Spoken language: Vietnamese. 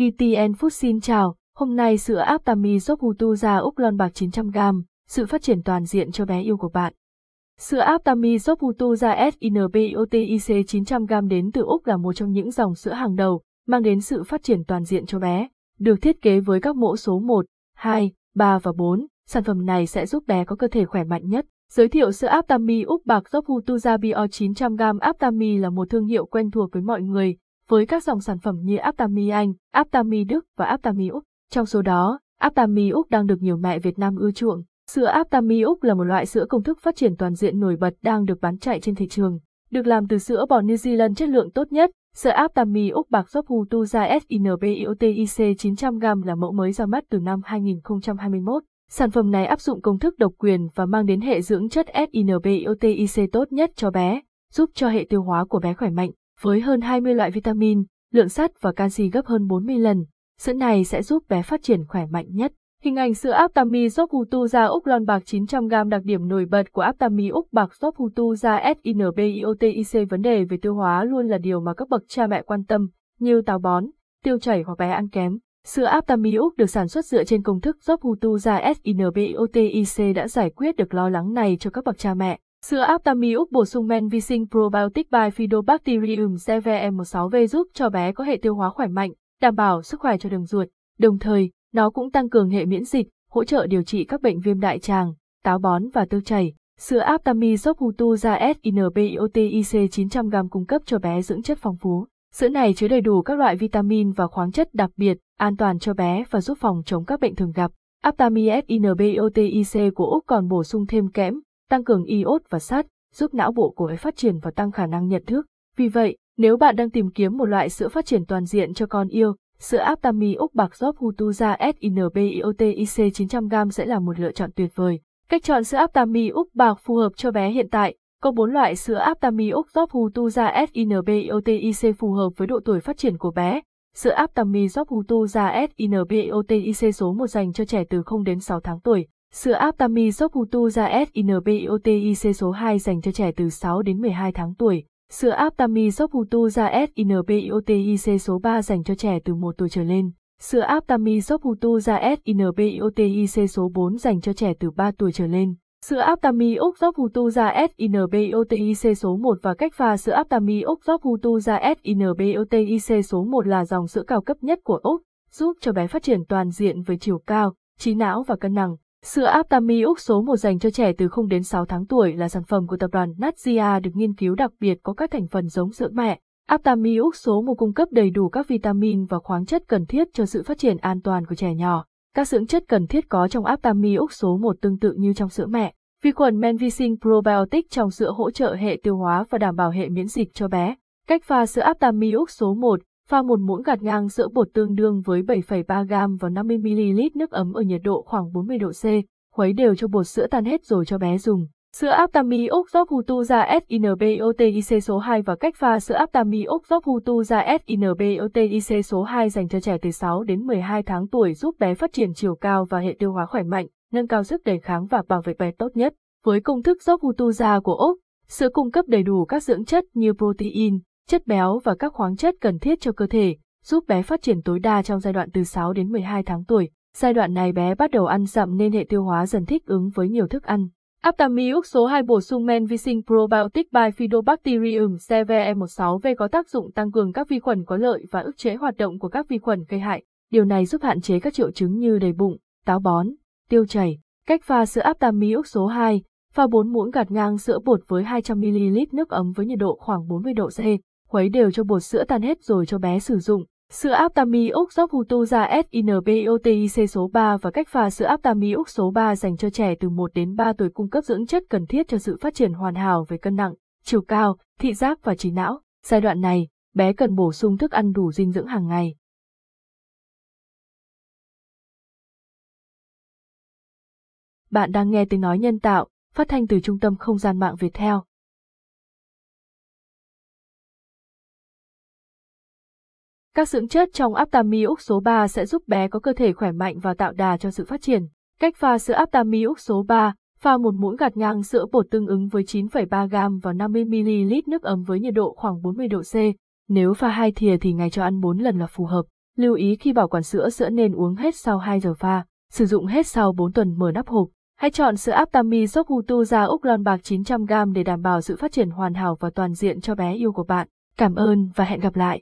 ETN Food xin chào, hôm nay sữa Aptamil giúp Hutu ra Úc lon bạc 900g, sự phát triển toàn diện cho bé yêu của bạn. Sữa Aptamil giúp Hutu ra SINBOTIC 900g đến từ Úc là một trong những dòng sữa hàng đầu, mang đến sự phát triển toàn diện cho bé. Được thiết kế với các mẫu số 1, 2, 3 và 4, sản phẩm này sẽ giúp bé có cơ thể khỏe mạnh nhất. Giới thiệu sữa Aptami Úc bạc Zophutu Bio 900g Aptami là một thương hiệu quen thuộc với mọi người, với các dòng sản phẩm như Aptami Anh, Aptami Đức và Aptami Úc. Trong số đó, Aptami Úc đang được nhiều mẹ Việt Nam ưa chuộng. Sữa Aptami Úc là một loại sữa công thức phát triển toàn diện nổi bật đang được bán chạy trên thị trường. Được làm từ sữa bò New Zealand chất lượng tốt nhất, sữa Aptami Úc bạc giúp Hutuza SINBIOTIC 900g là mẫu mới ra mắt từ năm 2021. Sản phẩm này áp dụng công thức độc quyền và mang đến hệ dưỡng chất SINBIOTIC tốt nhất cho bé, giúp cho hệ tiêu hóa của bé khỏe mạnh. Với hơn 20 loại vitamin, lượng sắt và canxi gấp hơn 40 lần, sữa này sẽ giúp bé phát triển khỏe mạnh nhất. Hình ảnh sữa Aptami Sop ra Úc lon bạc 900g đặc điểm nổi bật của Aptami Úc bạc Sop SINBIOTIC vấn đề về tiêu hóa luôn là điều mà các bậc cha mẹ quan tâm, như táo bón, tiêu chảy hoặc bé ăn kém. Sữa Aptami Úc được sản xuất dựa trên công thức Sop ra SINBIOTIC đã giải quyết được lo lắng này cho các bậc cha mẹ. Sữa Aptamil bổ sung men vi sinh probiotic by Bifidobacterium CVM16V giúp cho bé có hệ tiêu hóa khỏe mạnh, đảm bảo sức khỏe cho đường ruột. Đồng thời, nó cũng tăng cường hệ miễn dịch, hỗ trợ điều trị các bệnh viêm đại tràng, táo bón và tiêu chảy. Sữa Aptamil Hutu ra SINBIOTIC 900g cung cấp cho bé dưỡng chất phong phú. Sữa này chứa đầy đủ các loại vitamin và khoáng chất đặc biệt, an toàn cho bé và giúp phòng chống các bệnh thường gặp. Aptamil SINBIOTIC của Úc còn bổ sung thêm kẽm, tăng cường iốt và sắt, giúp não bộ của bé phát triển và tăng khả năng nhận thức. Vì vậy, nếu bạn đang tìm kiếm một loại sữa phát triển toàn diện cho con yêu, sữa Aptami Úc Bạc Gióp Hutuza SINBIOTIC 900g sẽ là một lựa chọn tuyệt vời. Cách chọn sữa Aptami Úc Bạc phù hợp cho bé hiện tại, có 4 loại sữa Aptami Úc Gióp Hutuza SINBIOTIC phù hợp với độ tuổi phát triển của bé. Sữa Aptami Gióp Hutuza SINBIOTIC số 1 dành cho trẻ từ 0 đến 6 tháng tuổi. Sữa Aptamil Soputu ra SINBIOTIC số 2 dành cho trẻ từ 6 đến 12 tháng tuổi. Sữa Aptamil Soputu ra SINBIOTIC số 3 dành cho trẻ từ 1 tuổi trở lên. Sữa Aptamil Soputu ra SINBIOTIC số 4 dành cho trẻ từ 3 tuổi trở lên. Sữa Aptamil Úc Soputu ra số 1 và cách pha sữa Aptamil Úc Soputu ra số 1 là dòng sữa cao cấp nhất của Úc, giúp cho bé phát triển toàn diện với chiều cao, trí não và cân nặng. Sữa Aptamil Úc số 1 dành cho trẻ từ 0 đến 6 tháng tuổi là sản phẩm của tập đoàn Natsia được nghiên cứu đặc biệt có các thành phần giống sữa mẹ. Aptamil Úc số 1 cung cấp đầy đủ các vitamin và khoáng chất cần thiết cho sự phát triển an toàn của trẻ nhỏ. Các dưỡng chất cần thiết có trong Aptamil Úc số 1 tương tự như trong sữa mẹ. Vi khuẩn men vi sinh probiotic trong sữa hỗ trợ hệ tiêu hóa và đảm bảo hệ miễn dịch cho bé. Cách pha sữa Aptamil Úc số 1 Pha một muỗng gạt ngang sữa bột tương đương với 7,3 gram vào 50ml nước ấm ở nhiệt độ khoảng 40 độ C, khuấy đều cho bột sữa tan hết rồi cho bé dùng. Sữa Aptami Úc Hutu ra SINBOTIC số 2 và cách pha sữa Aptami Úc Hutu ra SINBOTIC số 2 dành cho trẻ từ 6 đến 12 tháng tuổi giúp bé phát triển chiều cao và hệ tiêu hóa khỏe mạnh, nâng cao sức đề kháng và bảo vệ bé tốt nhất. Với công thức Zop Hutu ra của Úc, sữa cung cấp đầy đủ các dưỡng chất như protein, chất béo và các khoáng chất cần thiết cho cơ thể, giúp bé phát triển tối đa trong giai đoạn từ 6 đến 12 tháng tuổi. Giai đoạn này bé bắt đầu ăn dặm nên hệ tiêu hóa dần thích ứng với nhiều thức ăn. Aptamil số 2 bổ sung men vi sinh probiotic Bifidobacterium CVE16V có tác dụng tăng cường các vi khuẩn có lợi và ức chế hoạt động của các vi khuẩn gây hại. Điều này giúp hạn chế các triệu chứng như đầy bụng, táo bón, tiêu chảy. Cách pha sữa Aptamil số 2, pha 4 muỗng gạt ngang sữa bột với 200ml nước ấm với nhiệt độ khoảng 40 độ C khuấy đều cho bột sữa tan hết rồi cho bé sử dụng. Sữa Aptamil Úc Gióc Hutu ra SINBOTIC số 3 và cách pha sữa Aptamil Úc số 3 dành cho trẻ từ 1 đến 3 tuổi cung cấp dưỡng chất cần thiết cho sự phát triển hoàn hảo về cân nặng, chiều cao, thị giác và trí não. Giai đoạn này, bé cần bổ sung thức ăn đủ dinh dưỡng hàng ngày. Bạn đang nghe tiếng nói nhân tạo, phát thanh từ trung tâm không gian mạng Việt Theo. Các dưỡng chất trong Aptamil số 3 sẽ giúp bé có cơ thể khỏe mạnh và tạo đà cho sự phát triển. Cách pha sữa Aptamil số 3, pha một muỗng gạt ngang sữa bột tương ứng với 9,3 g vào 50ml nước ấm với nhiệt độ khoảng 40 độ C. Nếu pha hai thìa thì ngày cho ăn 4 lần là phù hợp. Lưu ý khi bảo quản sữa sữa nên uống hết sau 2 giờ pha, sử dụng hết sau 4 tuần mở nắp hộp. Hãy chọn sữa Aptamil Soputu ra Úc lon bạc 900g để đảm bảo sự phát triển hoàn hảo và toàn diện cho bé yêu của bạn. Cảm ơn và hẹn gặp lại.